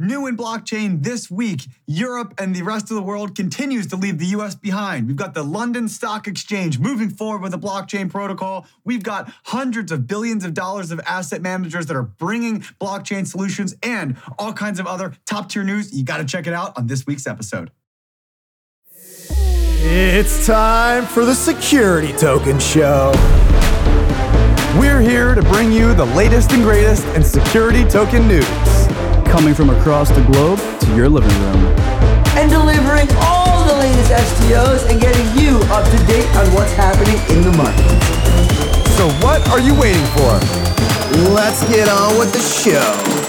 New in blockchain this week, Europe and the rest of the world continues to leave the US behind. We've got the London Stock Exchange moving forward with a blockchain protocol. We've got hundreds of billions of dollars of asset managers that are bringing blockchain solutions and all kinds of other top tier news. You got to check it out on this week's episode. It's time for the Security Token Show. We're here to bring you the latest and greatest in security token news coming from across the globe to your living room. And delivering all the latest STOs and getting you up to date on what's happening in the market. So, what are you waiting for? Let's get on with the show.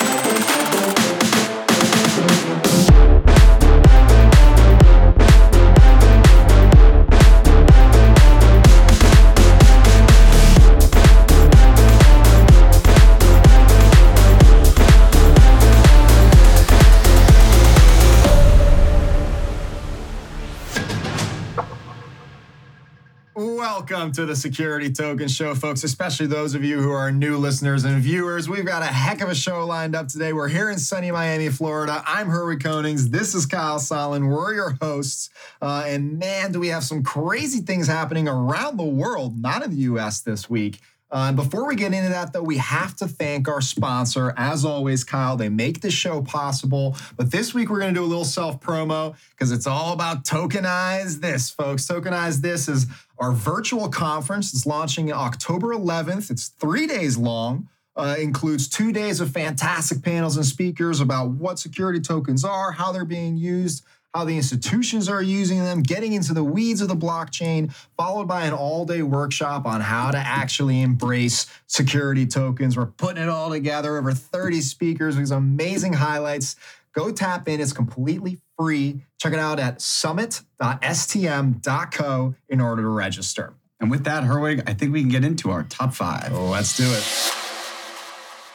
Welcome to the Security Token Show, folks, especially those of you who are new listeners and viewers. We've got a heck of a show lined up today. We're here in sunny Miami, Florida. I'm Herwig Konings. This is Kyle Sonlin. We're your hosts. Uh, and man, do we have some crazy things happening around the world, not in the US this week. Uh, before we get into that, though, we have to thank our sponsor. As always, Kyle, they make the show possible. But this week, we're going to do a little self promo because it's all about Tokenize This, folks. Tokenize This is our virtual conference. is launching October 11th, it's three days long. Uh, includes two days of fantastic panels and speakers about what security tokens are, how they're being used, how the institutions are using them, getting into the weeds of the blockchain, followed by an all day workshop on how to actually embrace security tokens. We're putting it all together, over 30 speakers, with amazing highlights. Go tap in, it's completely free. Check it out at summit.stm.co in order to register. And with that, Herwig, I think we can get into our top five. Oh, let's do it.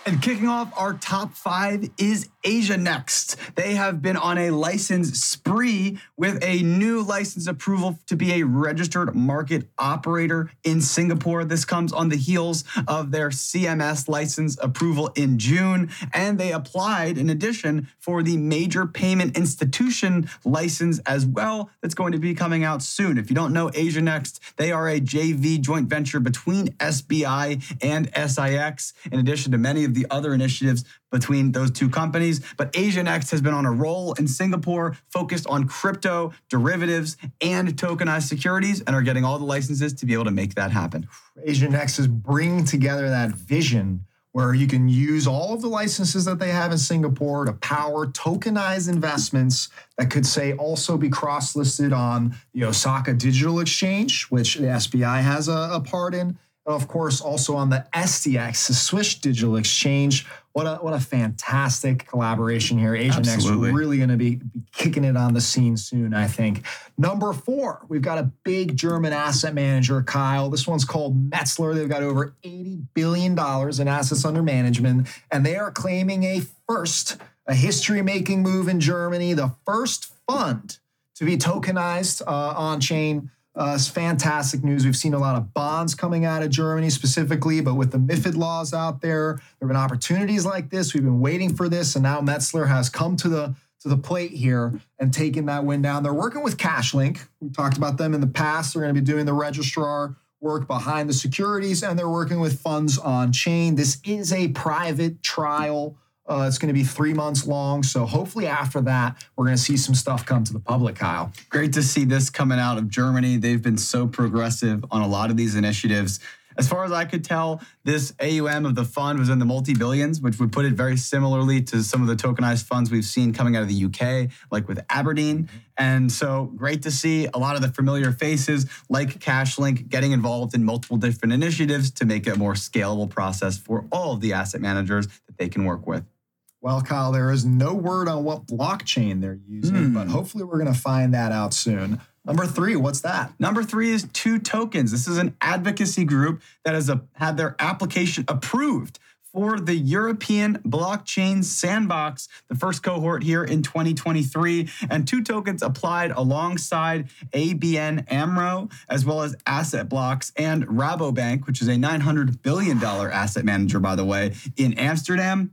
And kicking off our top five is Asia Next. They have been on a license spree with a new license approval to be a registered market operator in Singapore. This comes on the heels of their CMS license approval in June. And they applied, in addition, for the major payment institution license as well, that's going to be coming out soon. If you don't know Asia Next, they are a JV joint venture between SBI and SIX, in addition to many of the other initiatives between those two companies. But AsiaNext has been on a roll in Singapore, focused on crypto, derivatives, and tokenized securities, and are getting all the licenses to be able to make that happen. AsiaNext is bringing together that vision where you can use all of the licenses that they have in Singapore to power tokenized investments that could say also be cross-listed on the Osaka Digital Exchange, which the SBI has a, a part in, of course, also on the SDX, the Swiss Digital Exchange. What a what a fantastic collaboration here. Asia Next really going to be, be kicking it on the scene soon, I think. Number four, we've got a big German asset manager, Kyle. This one's called Metzler. They've got over $80 billion in assets under management, and they are claiming a first, a history-making move in Germany, the first fund to be tokenized uh, on chain uh, it's fantastic news. We've seen a lot of bonds coming out of Germany specifically, but with the MIFID laws out there, there have been opportunities like this. We've been waiting for this, and now Metzler has come to the to the plate here and taken that win down. They're working with CashLink. We talked about them in the past. They're going to be doing the registrar work behind the securities, and they're working with funds on chain. This is a private trial uh, it's going to be three months long. So hopefully after that, we're going to see some stuff come to the public, Kyle. Great to see this coming out of Germany. They've been so progressive on a lot of these initiatives. As far as I could tell, this AUM of the fund was in the multi billions, which would put it very similarly to some of the tokenized funds we've seen coming out of the UK, like with Aberdeen. And so great to see a lot of the familiar faces like CashLink getting involved in multiple different initiatives to make it a more scalable process for all of the asset managers that they can work with. Well, Kyle, there is no word on what blockchain they're using, mm. but hopefully we're going to find that out soon. Number three, what's that? Number three is Two Tokens. This is an advocacy group that has a, had their application approved for the European Blockchain Sandbox, the first cohort here in 2023. And Two Tokens applied alongside ABN AMRO, as well as Asset Blocks and Rabobank, which is a $900 billion asset manager, by the way, in Amsterdam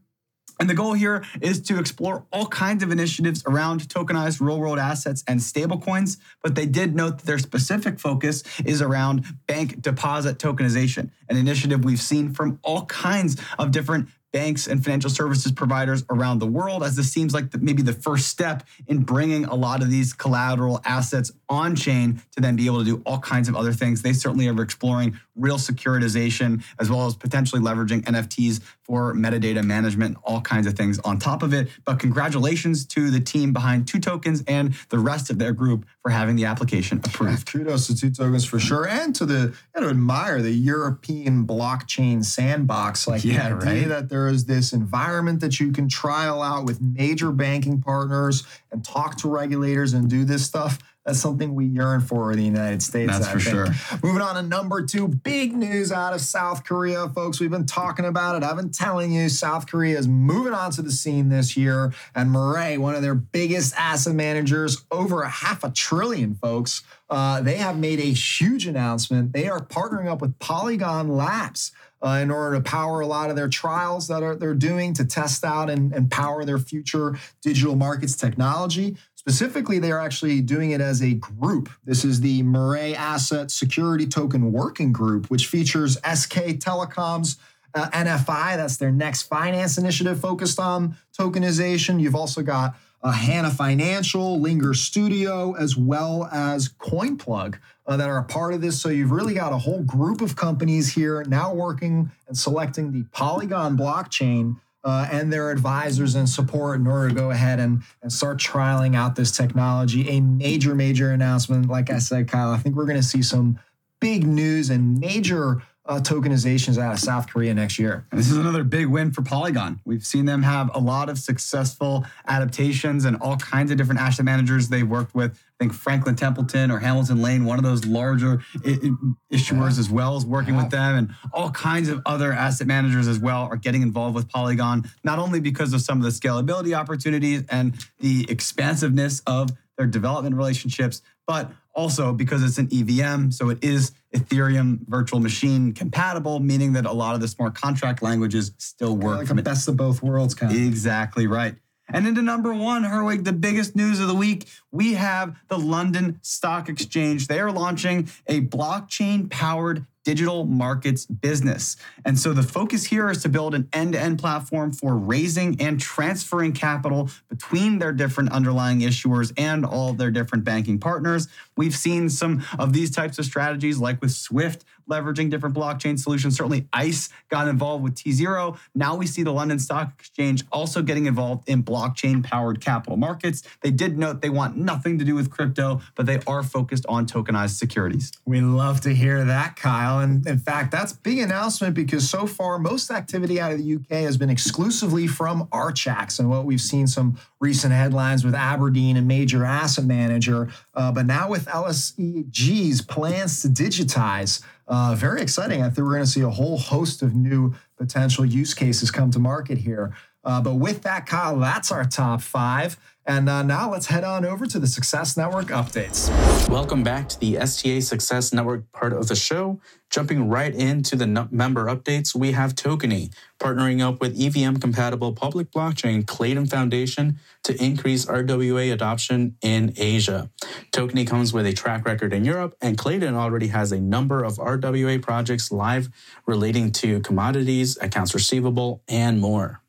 And the goal here is to explore all kinds of initiatives around tokenized real world assets and stablecoins. But they did note that their specific focus is around bank deposit tokenization, an initiative we've seen from all kinds of different banks and financial services providers around the world, as this seems like the, maybe the first step in bringing a lot of these collateral assets on chain to then be able to do all kinds of other things. They certainly are exploring real securitization as well as potentially leveraging NFTs for metadata management, all kinds of things on top of it. But congratulations to the team behind Two Tokens and the rest of their group for having the application approved. Kudos to Two Tokens for sure, and to the got to admire the European blockchain sandbox. Like Yeah, the right? that there is this environment that you can trial out with major banking partners and talk to regulators and do this stuff. That's something we yearn for in the United States. That's I for think. sure. Moving on to number two, big news out of South Korea, folks. We've been talking about it. I've been telling you, South Korea is moving onto the scene this year. And Mirae, one of their biggest asset managers, over a half a trillion, folks, uh, they have made a huge announcement. They are partnering up with Polygon Labs. Uh, in order to power a lot of their trials that are they're doing to test out and, and power their future digital markets technology. Specifically, they are actually doing it as a group. This is the Mirae Asset Security Token Working Group, which features SK Telecom's uh, NFI. That's their next finance initiative focused on tokenization. You've also got uh, Hana Financial, Linger Studio, as well as CoinPlug uh, that are a part of this. So you've really got a whole group of companies here now working and selecting the Polygon blockchain uh, and their advisors and support in order to go ahead and, and start trialing out this technology. A major, major announcement. Like I said, Kyle, I think we're going to see some big news and major uh, tokenizations out of South Korea next year. And this is another big win for Polygon. We've seen them have a lot of successful adaptations and all kinds of different asset managers they've worked with. I think Franklin Templeton or Hamilton Lane, one of those larger i- i- issuers as well, is working with them. And all kinds of other asset managers as well are getting involved with Polygon, not only because of some of the scalability opportunities and the expansiveness of their development relationships, but also because it's an EVM, so it is Ethereum virtual machine compatible, meaning that a lot of the smart contract languages still work. Like from a it. best of both worlds kind of. Exactly right. And into number one, Herwig, the biggest news of the week, we have the London Stock Exchange. They are launching a blockchain powered digital markets business. And so the focus here is to build an end to end platform for raising and transferring capital between their different underlying issuers and all their different banking partners. We've seen some of these types of strategies, like with Swift leveraging different blockchain solutions. Certainly, ICE got involved with T0. Now we see the London Stock Exchange also getting involved in blockchain powered capital markets. They did note they want nothing to do with crypto, but they are focused on tokenized securities. We love to hear that, Kyle. And in fact, that's big announcement because so far most activity out of the UK has been exclusively from Archax and what we've seen some recent headlines with Aberdeen, a major asset manager. Uh, but now with LSEG's plans to digitize, uh, very exciting. I think we're going to see a whole host of new potential use cases come to market here. Uh, but with that, Kyle, that's our top five. And uh, now let's head on over to the Success Network updates. Welcome back to the STM Success Network part of the show. Jumping right into the nu- member updates, we have Tokeny partnering up with EVM compatible public blockchain Klaytn Foundation to increase RWA adoption in Asia. Tokeny comes with a track record in Europe, and Klaytn already has a number of RWA projects live relating to commodities, accounts receivable, and more.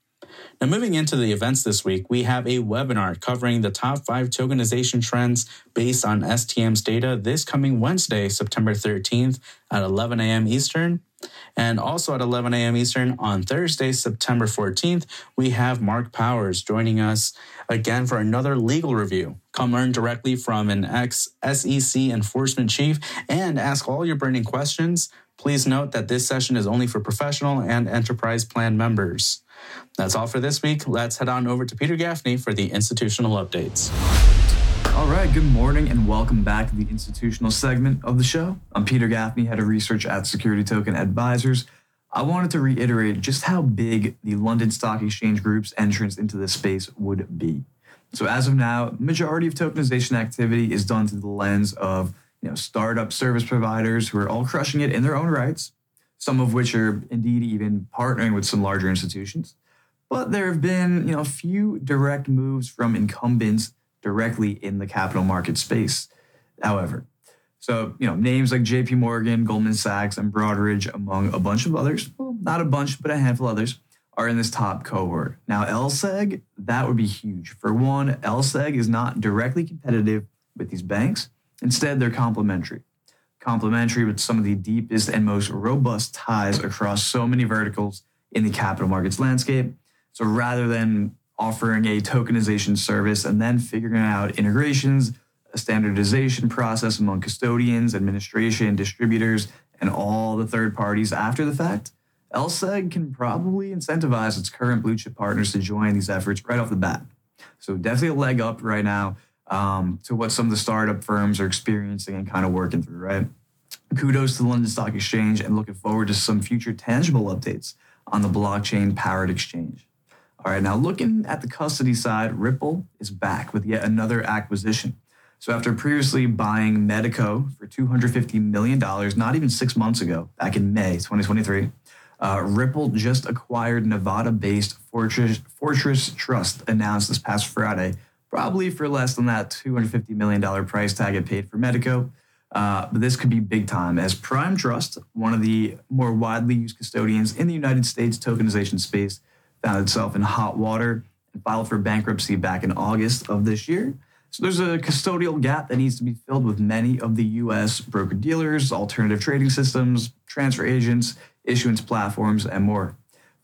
Now, moving into the events this week, we have a webinar covering the top five tokenization trends based on STM's data this coming Wednesday, September 13th at 11 a.m. Eastern. And also at 11 a.m. Eastern on Thursday, September 14th, we have Mark Powers joining us again for another legal review. Come learn directly from an ex SEC enforcement chief and ask all your burning questions. Please note that this session is only for professional and enterprise plan members. That's all for this week. Let's head on over to Peter Gaffney for the institutional updates. All right, good morning and welcome back to the institutional segment of the show. I'm Peter Gaffney, head of research at Security Token Advisors. I wanted to reiterate just how big the London Stock Exchange Group's entrance into this space would be. So as of now, majority of tokenization activity is done through the lens of you know startup service providers who are all crushing it in their own rights, some of which are indeed even partnering with some larger institutions. But there have been, you know, a few direct moves from incumbents directly in the capital market space. However, so, you know, names like JP Morgan, Goldman Sachs, and Broadridge, among a bunch of others, well, not a bunch, but a handful of others, are in this top cohort. Now, LSEG, that would be huge. For one, LSEG is not directly competitive with these banks. Instead, they're complementary. Complementary with some of the deepest and most robust ties across so many verticals in the capital markets landscape. So rather than offering a tokenization service and then figuring out integrations, a standardization process among custodians, administration, distributors, and all the third parties after the fact, LSEG can probably incentivize its current blue chip partners to join these efforts right off the bat. So definitely a leg up right now um, to what some of the startup firms are experiencing and kind of working through, right? Kudos to the London Stock Exchange and looking forward to some future tangible updates on the blockchain powered exchange. All right, now looking at the custody side, Ripple is back with yet another acquisition. So after previously buying Metaco for $250 million, not even six months ago, back in May 2023, uh, Ripple just acquired Nevada-based Fortress, Fortress Trust, announced this past Friday, probably for less than that $250 million price tag it paid for Metaco. Uh, but this could be big time as Prime Trust, one of the more widely used custodians in the United States tokenization space, found itself in hot water and filed for bankruptcy back in August of this year. So there's a custodial gap that needs to be filled with many of the US broker dealers, alternative trading systems, transfer agents, issuance platforms, and more.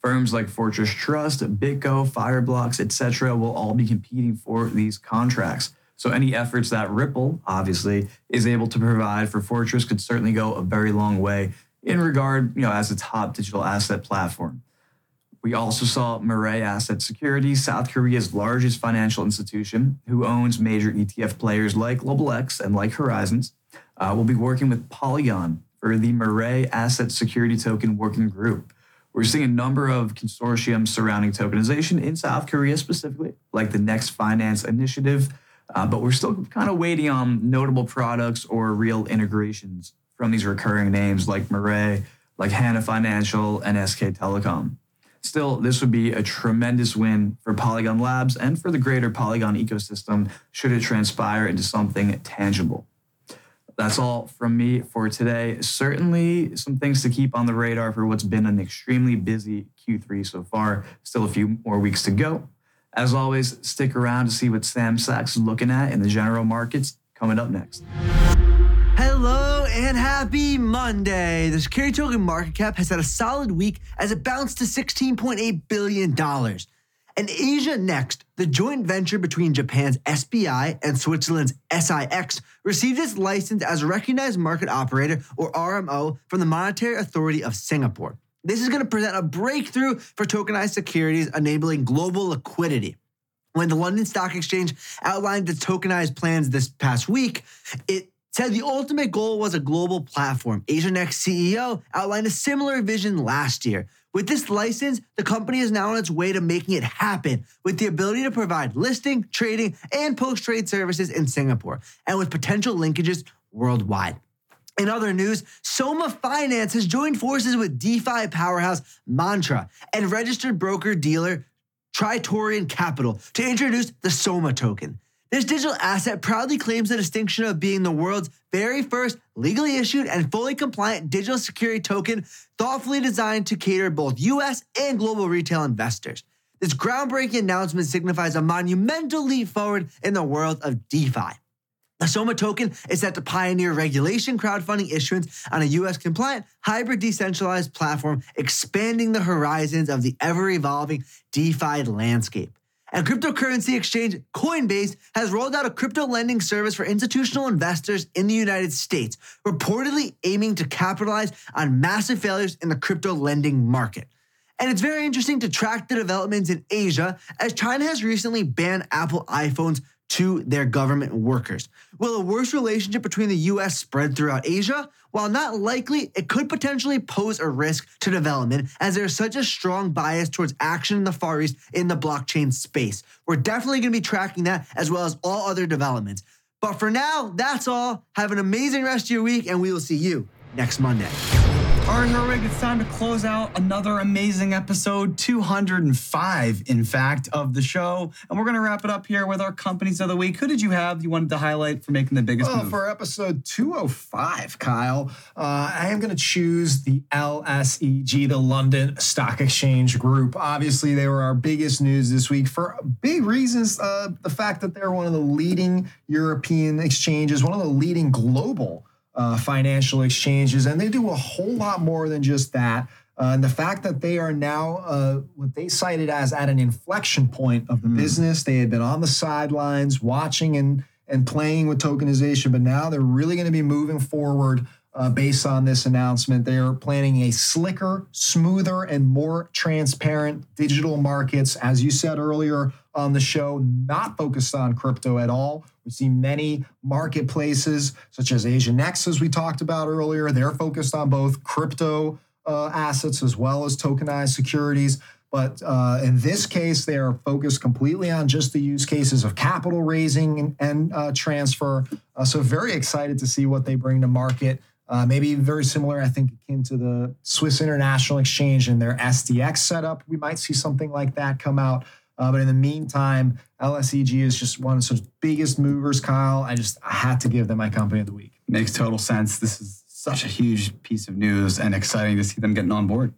Firms like Fortress Trust, BitGo, Fireblocks, etc., will all be competing for these contracts. So any efforts that Ripple, obviously, is able to provide for Fortress could certainly go a very long way in regard, you know, as a top digital asset platform. We also saw Mirae Asset Securities, South Korea's largest financial institution, who owns major ETF players like Global X and like Horizons, uh, will be working with Polygon for the Mirae Asset Security Token Working Group. We're seeing a number of consortiums surrounding tokenization in South Korea specifically, like the Next Finance Initiative, uh, but we're still kind of waiting on notable products or real integrations from these recurring names like Mirae, like Hana Financial, and SK Telecom. Still, this would be a tremendous win for Polygon Labs and for the greater Polygon ecosystem should it transpire into something tangible. That's all from me for today. Certainly, some things to keep on the radar for what's been an extremely busy Q3 so far. Still a few more weeks to go. As always, stick around to see what Sam Sachs is looking at in the general markets coming up next. And happy Monday. The security token market cap has had a solid week as it bounced to $16.8 billion. And Asia Next, the joint venture between Japan's SBI and Switzerland's SIX, received its license as a recognized market operator, or RMO, from the Monetary Authority of Singapore. This is going to present a breakthrough for tokenized securities, enabling global liquidity. When the London Stock Exchange outlined its tokenized plans this past week, it said the ultimate goal was a global platform. AsiaNext CEO outlined a similar vision last year. With this license, the company is now on its way to making it happen with the ability to provide listing, trading, and post trade services in Singapore and with potential linkages worldwide. In other news, Soma Finance has joined forces with DeFi powerhouse Mantra and registered broker dealer Tritaurian Capital to introduce the Soma token. This digital asset proudly claims the distinction of being the world's very first legally issued and fully compliant digital security token, thoughtfully designed to cater both US and global retail investors. This groundbreaking announcement signifies a monumental leap forward in the world of DeFi. The Soma token is set to pioneer regulation crowdfunding issuance on a US compliant, hybrid decentralized platform, expanding the horizons of the ever evolving DeFi landscape. And cryptocurrency exchange Coinbase has rolled out a crypto lending service for institutional investors in the United States, reportedly aiming to capitalize on massive failures in the crypto lending market. And it's very interesting to track the developments in Asia as China has recently banned Apple iPhones to their government workers. Will a worse relationship between the US spread throughout Asia? While not likely, it could potentially pose a risk to development as there's such a strong bias towards action in the Far East in the blockchain space. We're definitely going to be tracking that as well as all other developments. But for now, that's all. Have an amazing rest of your week, and we will see you next Monday. All right, Herwig, it's time to close out another amazing episode, 205, in fact, of the show. And we're going to wrap it up here with our companies of the week. Who did you have you wanted to highlight for making the biggest Well, move? for episode 205, Kyle, uh, I am going to choose the LSEG, the London Stock Exchange Group. Obviously, they were our biggest news this week for big reasons. Uh, the fact that they're one of the leading European exchanges, one of the leading global uh, financial exchanges, and they do a whole lot more than just that. Uh, and the fact that they are now uh, what they cited as at an inflection point of the business, they had been on the sidelines watching and and playing with tokenization, but now they're really going to be moving forward uh, based on this announcement. They are planning a slicker, smoother, and more transparent digital markets, as you said earlier on the show, not focused on crypto at all. We see many marketplaces, such as Asia Next, as we talked about earlier. They're focused on both crypto uh, assets as well as tokenized securities. But uh, in this case, they are focused completely on just the use cases of capital raising and, and uh, transfer. Uh, so, very excited to see what they bring to market. Uh, maybe very similar, I think, akin to the Swiss International Exchange and their SDX setup. We might see something like that come out. Uh, but in the meantime, LSEG is just one of those biggest movers, Kyle. I just I had to give them my company of the week. Makes total sense. This is such a huge piece of news and exciting to see them getting on board.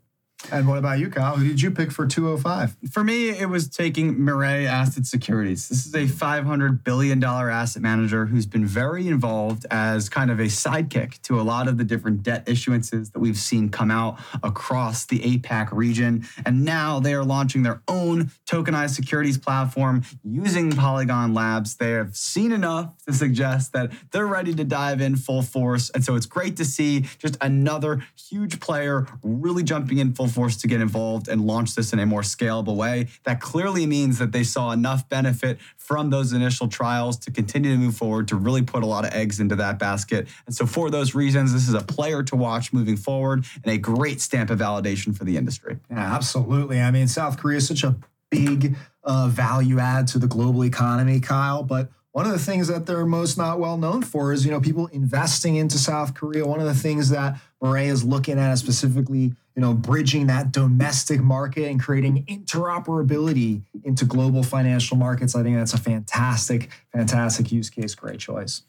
And what about you, Kyle? Who did you pick for 205? For me, it was taking Mirae Asset Securities. This is a $500 billion asset manager who's been very involved as kind of a sidekick to a lot of the different debt issuances that we've seen come out across the APAC region. And now they are launching their own tokenized securities platform using Polygon Labs. They have seen enough to suggest that they're ready to dive in full force. And so it's great to see just another huge player really jumping in full force to get involved and launch this in a more scalable way. That clearly means that they saw enough benefit from those initial trials to continue to move forward to really put a lot of eggs into that basket. And so for those reasons, this is a player to watch moving forward and a great stamp of validation for the industry. Yeah, absolutely. I mean, South Korea is such a big uh, value add to the global economy, Kyle. But one of the things that they're most not well known for is, you know, people investing into South Korea. One of the things that Mirae is looking at specifically, you know, bridging that domestic market and creating interoperability into global financial markets. I think that's a fantastic, fantastic use case. Great choice.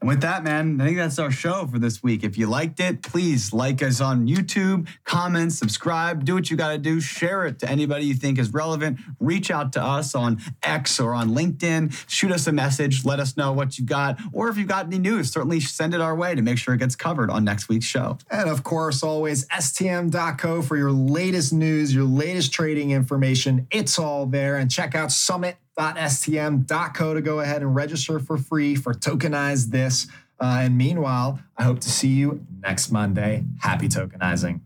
And with that, man, I think that's our show for this week. If you liked it, please like us on YouTube, comment, subscribe, do what you got to do, share it to anybody you think is relevant. Reach out to us on X or on LinkedIn, shoot us a message, let us know what you got, or if you've got any news, certainly send it our way to make sure it gets covered on next week's show. And of course, always stm.co for your latest news, your latest trading information. It's all there. And check out summit.stm.co to go ahead and register for free for Tokenize This. Uh, and meanwhile, I hope to see you next Monday. Happy tokenizing.